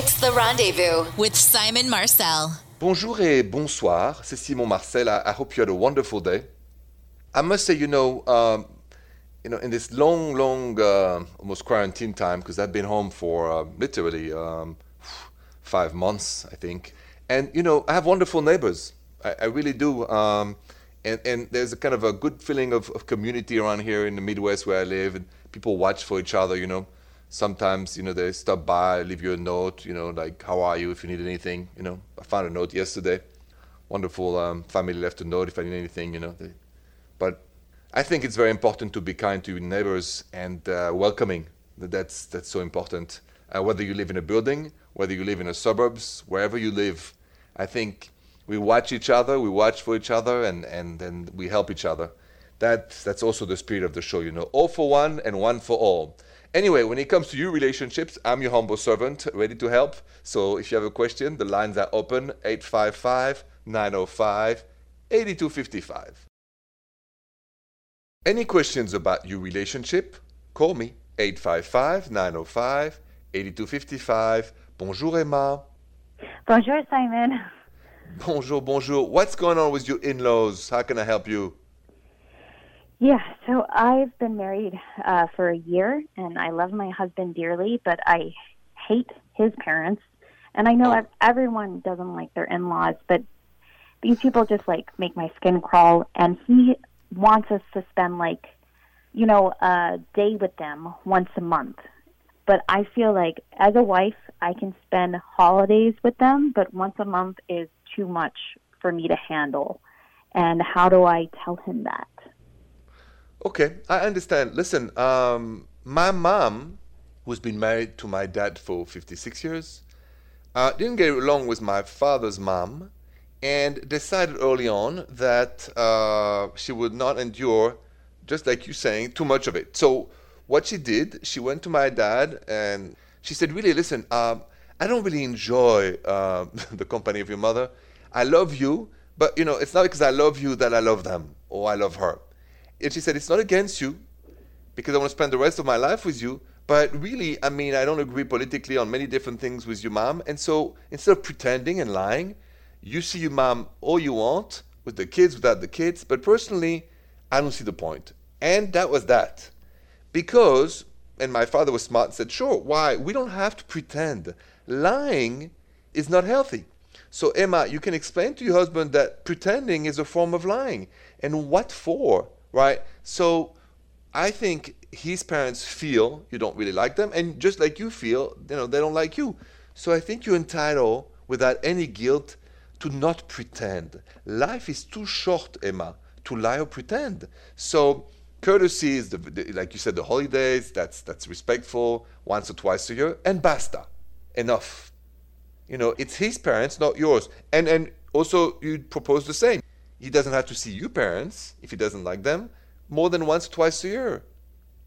It's the rendezvous with Simon Marcel. Bonjour et bonsoir. C'est Simon Marcel. I, I, hope you had a wonderful day. I must say, you know, um, you know, in this long, long, uh, almost quarantine time, because I've been home for uh, literally um, five months, I think. And you know, I have wonderful neighbors. I, I really do. Um, and, and there's a kind of a good feeling of, of community around here in the Midwest where I live, and people watch for each other. You know, sometimes you know they stop by, leave you a note. You know, like how are you if you need anything. You know, I found a note yesterday. Wonderful um, family left a note if I need anything. You know, they, but I think it's very important to be kind to your neighbors and uh, welcoming. That's that's so important. Uh, whether you live in a building, whether you live in the suburbs, wherever you live, I think we watch each other, we watch for each other, and and then we help each other. That that's also the spirit of the show, you know. All for one and one for all. Anyway, when it comes to your relationships, I'm your humble servant, ready to help. So if you have a question, the lines are open 855 905 8255. Any questions about your relationship? Call me 855 905 8255. Bonjour, Emma. Bonjour, Simon. Bonjour, bonjour. What's going on with your in laws? How can I help you? Yeah, so I've been married uh, for a year, and I love my husband dearly, but I hate his parents. And I know oh. everyone doesn't like their in laws, but these people just like make my skin crawl. And he wants us to spend like, you know, a day with them once a month. But I feel like as a wife, I can spend holidays with them, but once a month is too much for me to handle. And how do I tell him that? Okay, I understand. Listen, um, my mom, who's been married to my dad for 56 years, uh, didn't get along with my father's mom and decided early on that uh, she would not endure, just like you saying, too much of it. So, what she did, she went to my dad and she said, Really, listen, um, I don't really enjoy uh, the company of your mother. I love you, but you know, it's not because I love you that I love them or I love her. And she said, It's not against you because I want to spend the rest of my life with you. But really, I mean, I don't agree politically on many different things with your mom. And so instead of pretending and lying, you see your mom all you want with the kids, without the kids. But personally, I don't see the point. And that was that. Because, and my father was smart and said, Sure, why? We don't have to pretend. Lying is not healthy. So, Emma, you can explain to your husband that pretending is a form of lying. And what for? Right? So I think his parents feel you don't really like them, and just like you feel, you know, they don't like you. So I think you're entitled, without any guilt, to not pretend. Life is too short, Emma, to lie or pretend. So courtesy is the, the, like you said, the holidays. That's that's respectful, once or twice a year, and basta, enough. You know, it's his parents, not yours. And and also you propose the same he doesn't have to see you parents if he doesn't like them more than once or twice a year.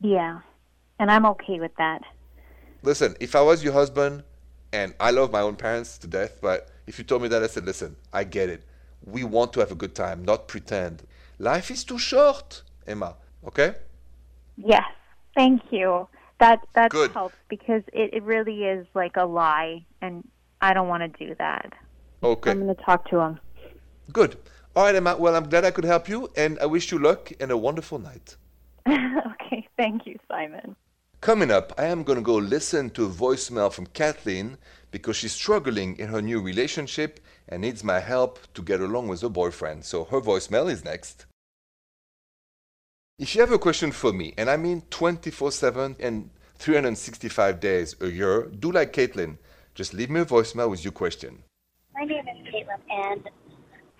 Yeah and i'm okay with that. Listen if i was your husband and i love my own parents to death but if you told me that i said listen i get it. We want to have a good time not pretend. Life is too short emma okay? Yes thank you. That that good. helps because it, it really is like a lie and i don't want to do that. Okay. I'm going to talk to him. Good all right, Emma. Well, I'm glad I could help you, and I wish you luck and a wonderful night. okay, thank you, Simon. Coming up, I am going to go listen to a voicemail from Kathleen because she's struggling in her new relationship and needs my help to get along with her boyfriend. So her voicemail is next. If you have a question for me, and I mean 24 7 and 365 days a year, do like Caitlin. Just leave me a voicemail with your question. My name is Caitlin, and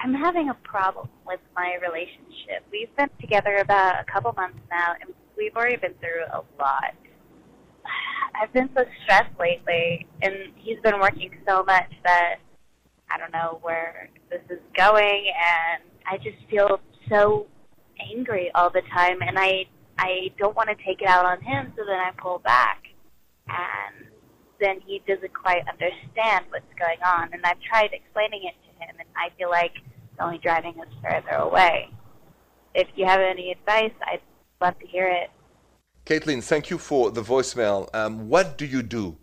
I'm having a problem with my relationship. We've been together about a couple months now, and we've already been through a lot. I've been so stressed lately, and he's been working so much that I don't know where this is going, and I just feel so angry all the time, and I I don't want to take it out on him, so then I pull back, and then he doesn't quite understand what's going on, and I've tried explaining it to him, and I feel like only driving us further away. If you have any advice, I'd love to hear it. Caitlin, thank you for the voicemail. Um, what do you do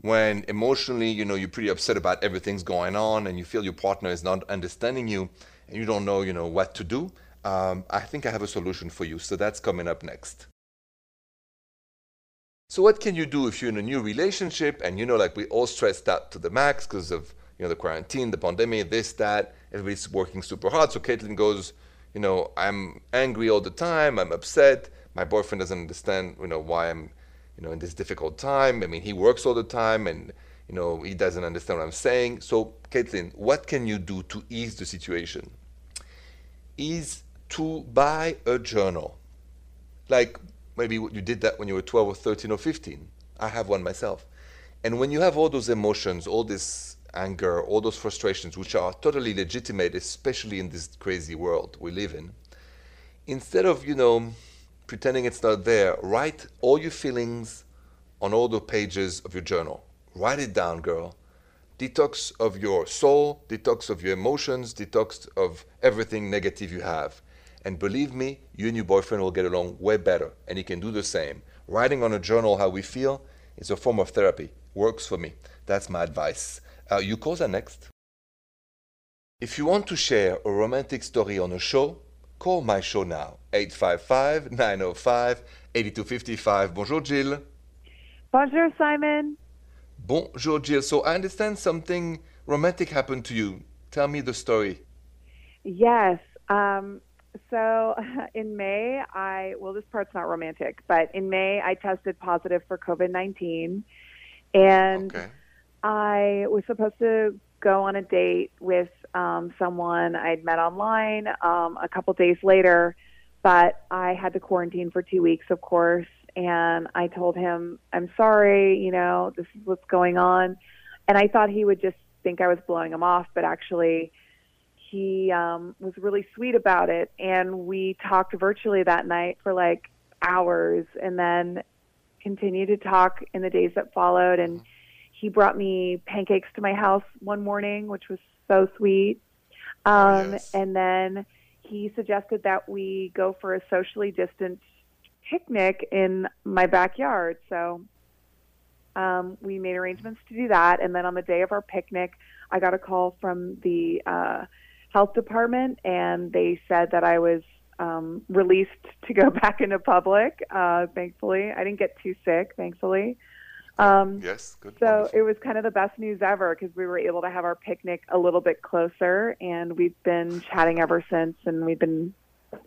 when emotionally, you know, you're pretty upset about everything's going on and you feel your partner is not understanding you and you don't know, you know, what to do, um, I think I have a solution for you. So that's coming up next. So what can you do if you're in a new relationship and you know, like we all stressed out to the max because of you know the quarantine, the pandemic, this, that. Everybody's working super hard. So Caitlin goes, you know, I'm angry all the time. I'm upset. My boyfriend doesn't understand, you know, why I'm, you know, in this difficult time. I mean, he works all the time and you know he doesn't understand what I'm saying. So Caitlin, what can you do to ease the situation? Is to buy a journal, like maybe you did that when you were 12 or 13 or 15. I have one myself. And when you have all those emotions, all this anger, all those frustrations, which are totally legitimate, especially in this crazy world we live in, instead of, you know, pretending it's not there, write all your feelings on all the pages of your journal. Write it down, girl. Detox of your soul, detox of your emotions, detox of everything negative you have. And believe me, you and your boyfriend will get along way better, and he can do the same. Writing on a journal how we feel is a form of therapy. Works for me. That's my advice. Uh, you call the next. If you want to share a romantic story on a show, call my show now. 855 905 8255. Bonjour, Jill. Bonjour, Simon. Bonjour, Jill. So I understand something romantic happened to you. Tell me the story. Yes. Um, so in May, I, well, this part's not romantic, but in May, I tested positive for COVID 19. And Okay. I was supposed to go on a date with um, someone I'd met online um, a couple days later, but I had to quarantine for two weeks, of course. And I told him, I'm sorry, you know, this is what's going on. And I thought he would just think I was blowing him off, but actually, he um, was really sweet about it. And we talked virtually that night for like hours and then continued to talk in the days that followed. And he brought me pancakes to my house one morning, which was so sweet. Um, yes. And then he suggested that we go for a socially distant picnic in my backyard. So um, we made arrangements to do that. And then on the day of our picnic, I got a call from the uh, health department, and they said that I was um, released to go back into public. Uh, thankfully, I didn't get too sick. Thankfully, um, Yes, good. so wonderful. it was kind of the best news ever because we were able to have our picnic a little bit closer, and we've been chatting ever since, and we've been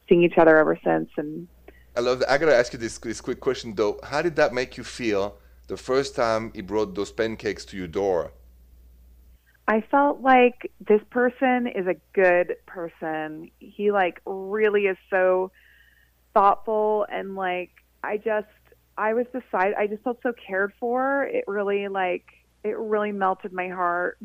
seeing each other ever since. And I love that. I gotta ask you this, this quick question though. How did that make you feel the first time he brought those pancakes to your door? I felt like this person is a good person. He like really is so thoughtful and like I just I was beside I just felt so cared for. It really like it really melted my heart.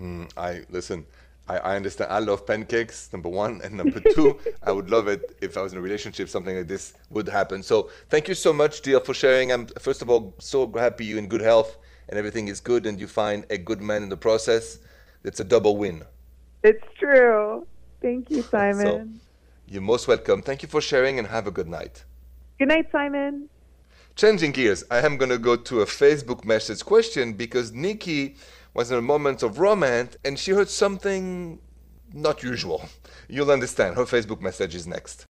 Mm, I listen. I, I understand. I love pancakes. Number one, and number two, I would love it if I was in a relationship. Something like this would happen. So thank you so much, dear, for sharing. I'm first of all so happy you're in good health and everything is good, and you find a good man in the process. It's a double win. It's true. Thank you, Simon. You're most welcome. Thank you for sharing, and have a good night. Good night, Simon. Changing gears, I am going to go to a Facebook message question because Nikki was in a moment of romance and she heard something not usual. You'll understand. Her Facebook message is next.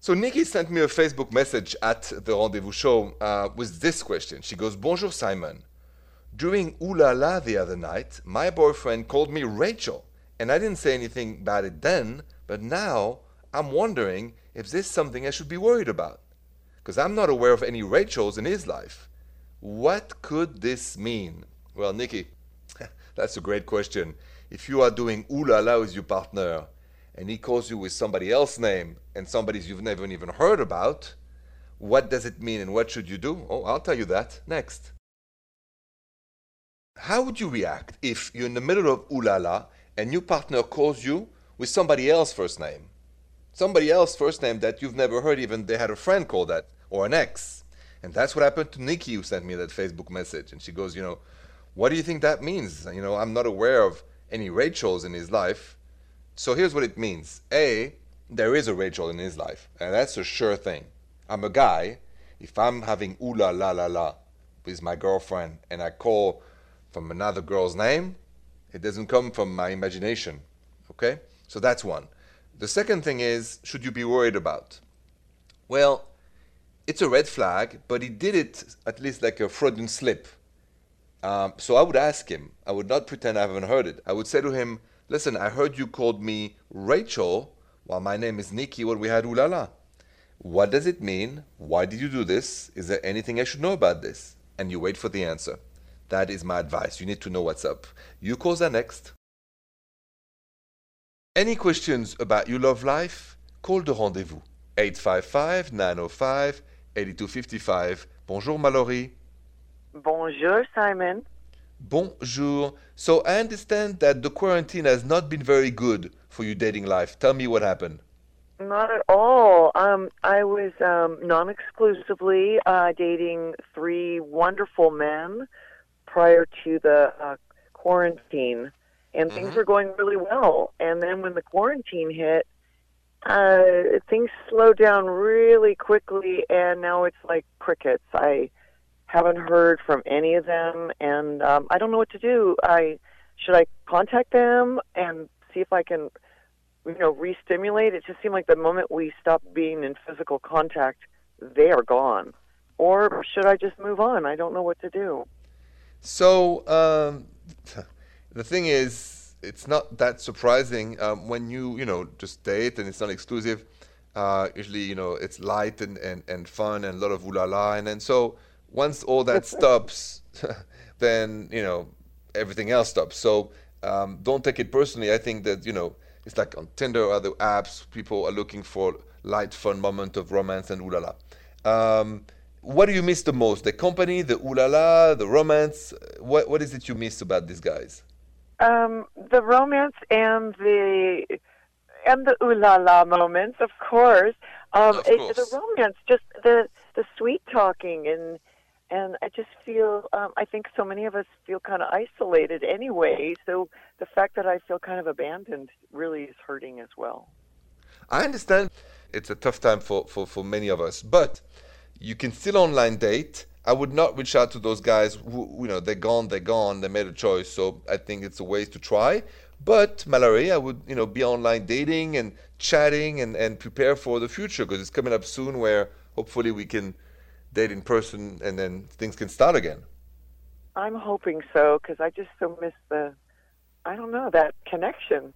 So Nikki sent me a Facebook message at the Rendezvous Show uh, with this question. She goes, Bonjour Simon. During Ooh La the other night, my boyfriend called me Rachel, and I didn't say anything about it then, but now I'm wondering if this is something I should be worried about. Because I'm not aware of any Rachels in his life. What could this mean? Well, Nikki, that's a great question. If you are doing ooh la la with your partner and he calls you with somebody else's name and somebody's you've never even heard about, what does it mean and what should you do? Oh, I'll tell you that next. How would you react if you're in the middle of ooh la la and your partner calls you with somebody else's first name? Somebody else's first name that you've never heard, even they had a friend call that, or an ex. And that's what happened to Nikki, who sent me that Facebook message. And she goes, You know, what do you think that means? You know, I'm not aware of any Rachels in his life. So here's what it means A, there is a Rachel in his life, and that's a sure thing. I'm a guy. If I'm having ooh la la la la with my girlfriend and I call from another girl's name, it doesn't come from my imagination. Okay? So that's one. The second thing is, should you be worried about? Well, it's a red flag, but he did it at least like a Freudian slip. Um, so I would ask him. I would not pretend I haven't heard it. I would say to him, "Listen, I heard you called me Rachel while my name is Nikki when we had Ulala. What does it mean? Why did you do this? Is there anything I should know about this?" And you wait for the answer. That is my advice. You need to know what's up. You calls are next. Any questions about your love life? Call the rendezvous 855 905 8255. Bonjour, Mallory. Bonjour, Simon. Bonjour. So I understand that the quarantine has not been very good for your dating life. Tell me what happened. Not at all. Um, I was um, non-exclusively uh, dating three wonderful men prior to the uh, quarantine, and things Mhm. were going really well. And then when the quarantine hit, uh, things slowed down really quickly, and now it's like crickets. I haven't heard from any of them, and um, I don't know what to do. I should I contact them and see if I can, you know, re-stimulate? It just seemed like the moment we stopped being in physical contact, they are gone. Or should I just move on? I don't know what to do. So um, the thing is, it's not that surprising um, when you you know just date and it's not exclusive. Uh, usually, you know, it's light and, and, and fun and a lot of ooh la la, and then so once all that stops, then you know everything else stops. So um, don't take it personally. I think that you know it's like on Tinder or other apps, people are looking for light, fun moment of romance and ooh la la. Um, what do you miss the most? The company, the ooh la la, the romance? What what is it you miss about these guys? Um, the romance and the and the ooh la la moments, of course. Um, Of it- the romance, just the the sweet talking, and and I just feel. Um, I think so many of us feel kind of isolated anyway. So the fact that I feel kind of abandoned really is hurting as well. I understand it's a tough time for, for, for many of us, but you can still online date. I would not reach out to those guys who, you know, they're gone, they're gone, they made a choice. So I think it's a waste to try. But Mallory, I would, you know, be online dating and chatting and, and prepare for the future because it's coming up soon where hopefully we can date in person and then things can start again. I'm hoping so because I just so miss the. I don't know that connection.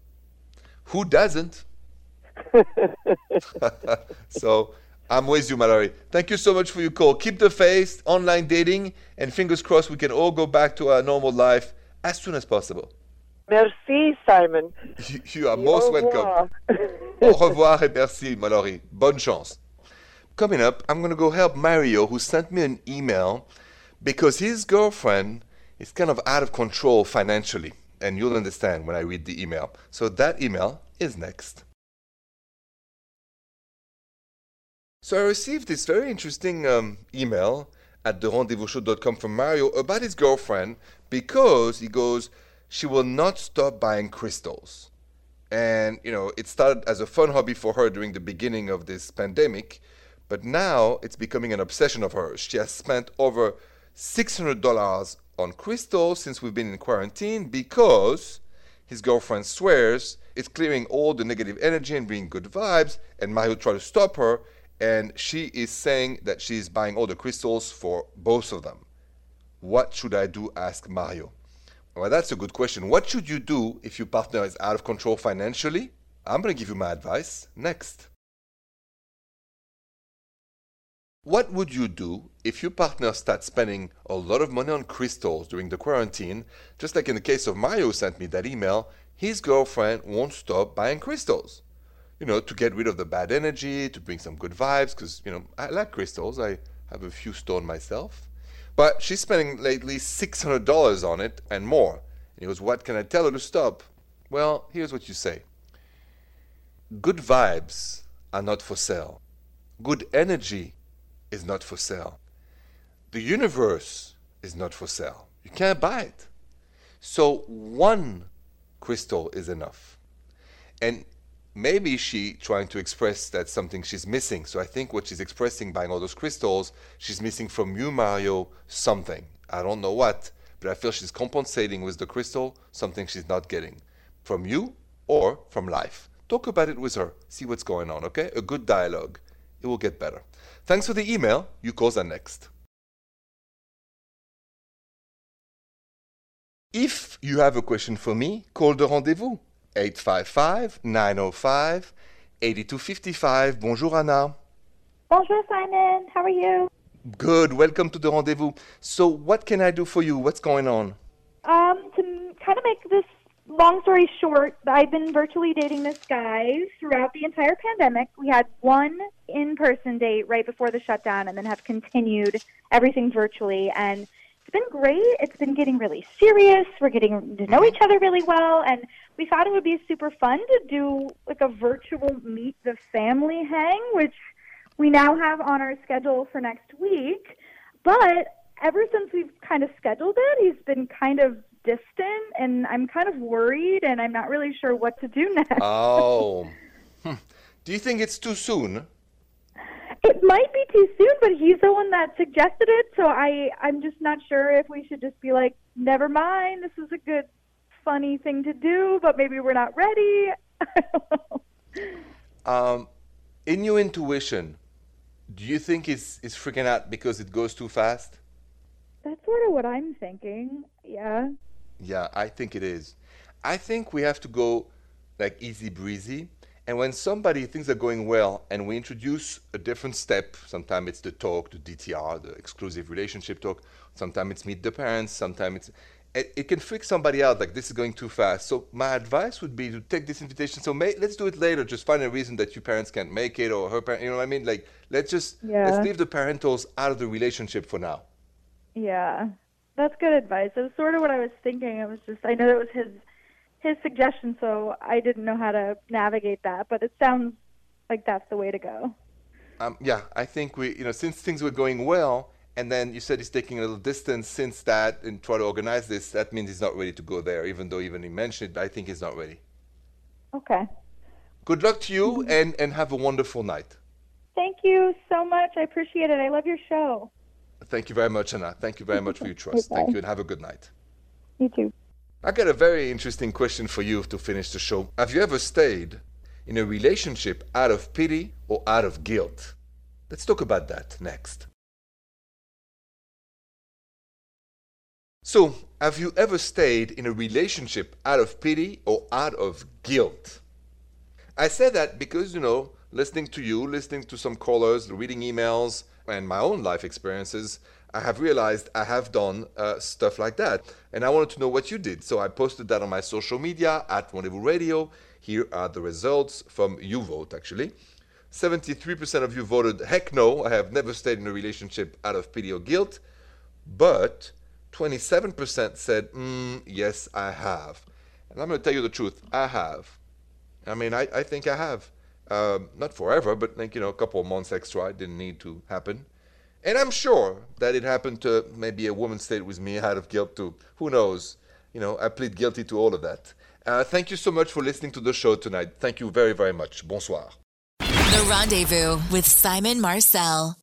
Who doesn't? so I'm with you, Mallory. Thank you so much for your call. Keep the faith, online dating, and fingers crossed we can all go back to our normal life as soon as possible. Merci, Simon. You, you are most Au welcome. Au revoir et merci, Mallory. Bonne chance. Coming up, I'm going to go help Mario, who sent me an email because his girlfriend is kind of out of control financially. And you'll understand when I read the email. So that email is next. So I received this very interesting um, email at therendezvousshow.com from Mario about his girlfriend because he goes, she will not stop buying crystals. And, you know, it started as a fun hobby for her during the beginning of this pandemic, but now it's becoming an obsession of hers. She has spent over $600 on crystals since we've been in quarantine because his girlfriend swears it's clearing all the negative energy and bringing good vibes, and Mario tried to stop her, and she is saying that she is buying all the crystals for both of them. What should I do? asked Mario. Well, that's a good question. What should you do if your partner is out of control financially? I'm going to give you my advice next. What would you do if your partner starts spending a lot of money on crystals during the quarantine? Just like in the case of Mario sent me that email, his girlfriend won't stop buying crystals. You know, to get rid of the bad energy, to bring some good vibes, because, you know, I like crystals. I have a few stone myself. But she's spending lately $600 on it and more. And he goes, What can I tell her to stop? Well, here's what you say Good vibes are not for sale. Good energy is not for sale. The universe is not for sale. You can't buy it. So one crystal is enough. And maybe she trying to express that something she's missing. So I think what she's expressing buying all those crystals, she's missing from you, Mario, something. I don't know what, but I feel she's compensating with the crystal something she's not getting from you or from life. Talk about it with her. See what's going on, okay? A good dialogue. It will get better. Thanks for the email. You calls are next. If you have a question for me, call the rendezvous 855 905 8255. Bonjour, Anna. Bonjour, Simon. How are you? Good. Welcome to the rendezvous. So, what can I do for you? What's going on? Um, to kind of make this long story short, I've been virtually dating this guy throughout the entire pandemic. We had one in person date right before the shutdown and then have continued everything virtually. And it's been great. It's been getting really serious. We're getting to know each other really well. And we thought it would be super fun to do like a virtual meet the family hang, which we now have on our schedule for next week. But ever since we've kind of scheduled it, he's been kind of distant, and I'm kind of worried, and I'm not really sure what to do next. Oh. Hmm. Do you think it's too soon? It might be too soon, but he's the one that suggested it, so I I'm just not sure if we should just be like, never mind, this is a good, funny thing to do, but maybe we're not ready. I don't know. Um, in your intuition, do you think it's, it's freaking out because it goes too fast? That's sort of what I'm thinking. Yeah. Yeah, I think it is. I think we have to go like easy breezy. And when somebody things are going well and we introduce a different step, sometimes it's the talk, the DTR, the exclusive relationship talk, sometimes it's meet the parents, sometimes it's it, it can freak somebody out like this is going too fast. So my advice would be to take this invitation. So may, let's do it later. Just find a reason that your parents can't make it or her parent. You know what I mean? Like let's just Yeah. let's leave the parentals out of the relationship for now. Yeah, that's good advice. It was sort of what I was thinking. It was just I know that was his his suggestion, so I didn't know how to navigate that. But it sounds like that's the way to go. Um, yeah, I think we, you know, since things were going well, and then you said he's taking a little distance since that and try to organize this, that means he's not ready to go there, even though even he mentioned it, but I think he's not ready. Okay. Good luck to you and, and have a wonderful night. Thank you so much. I appreciate it. I love your show. Thank you very much, Anna. Thank you very much for your trust. Thank you and have a good night. You too. I got a very interesting question for you to finish the show. Have you ever stayed in a relationship out of pity or out of guilt? Let's talk about that next. So, have you ever stayed in a relationship out of pity or out of guilt? I say that because, you know, listening to you, listening to some callers, reading emails, and my own life experiences, I have realized I have done uh, stuff like that. And I wanted to know what you did. So I posted that on my social media at Rendezvous Radio. Here are the results from you vote, actually. 73% of you voted, heck no, I have never stayed in a relationship out of pity or guilt. But 27% said, mm, yes, I have. And I'm going to tell you the truth, I have. I mean, I, I think I have. Um, not forever, but like, you know, a couple of months extra. It didn't need to happen. And I'm sure that it happened to maybe a woman stayed with me out of guilt too. Who knows? You know, I plead guilty to all of that. Uh, thank you so much for listening to the show tonight. Thank you very, very much. Bonsoir. The Rendezvous with Simon Marcel.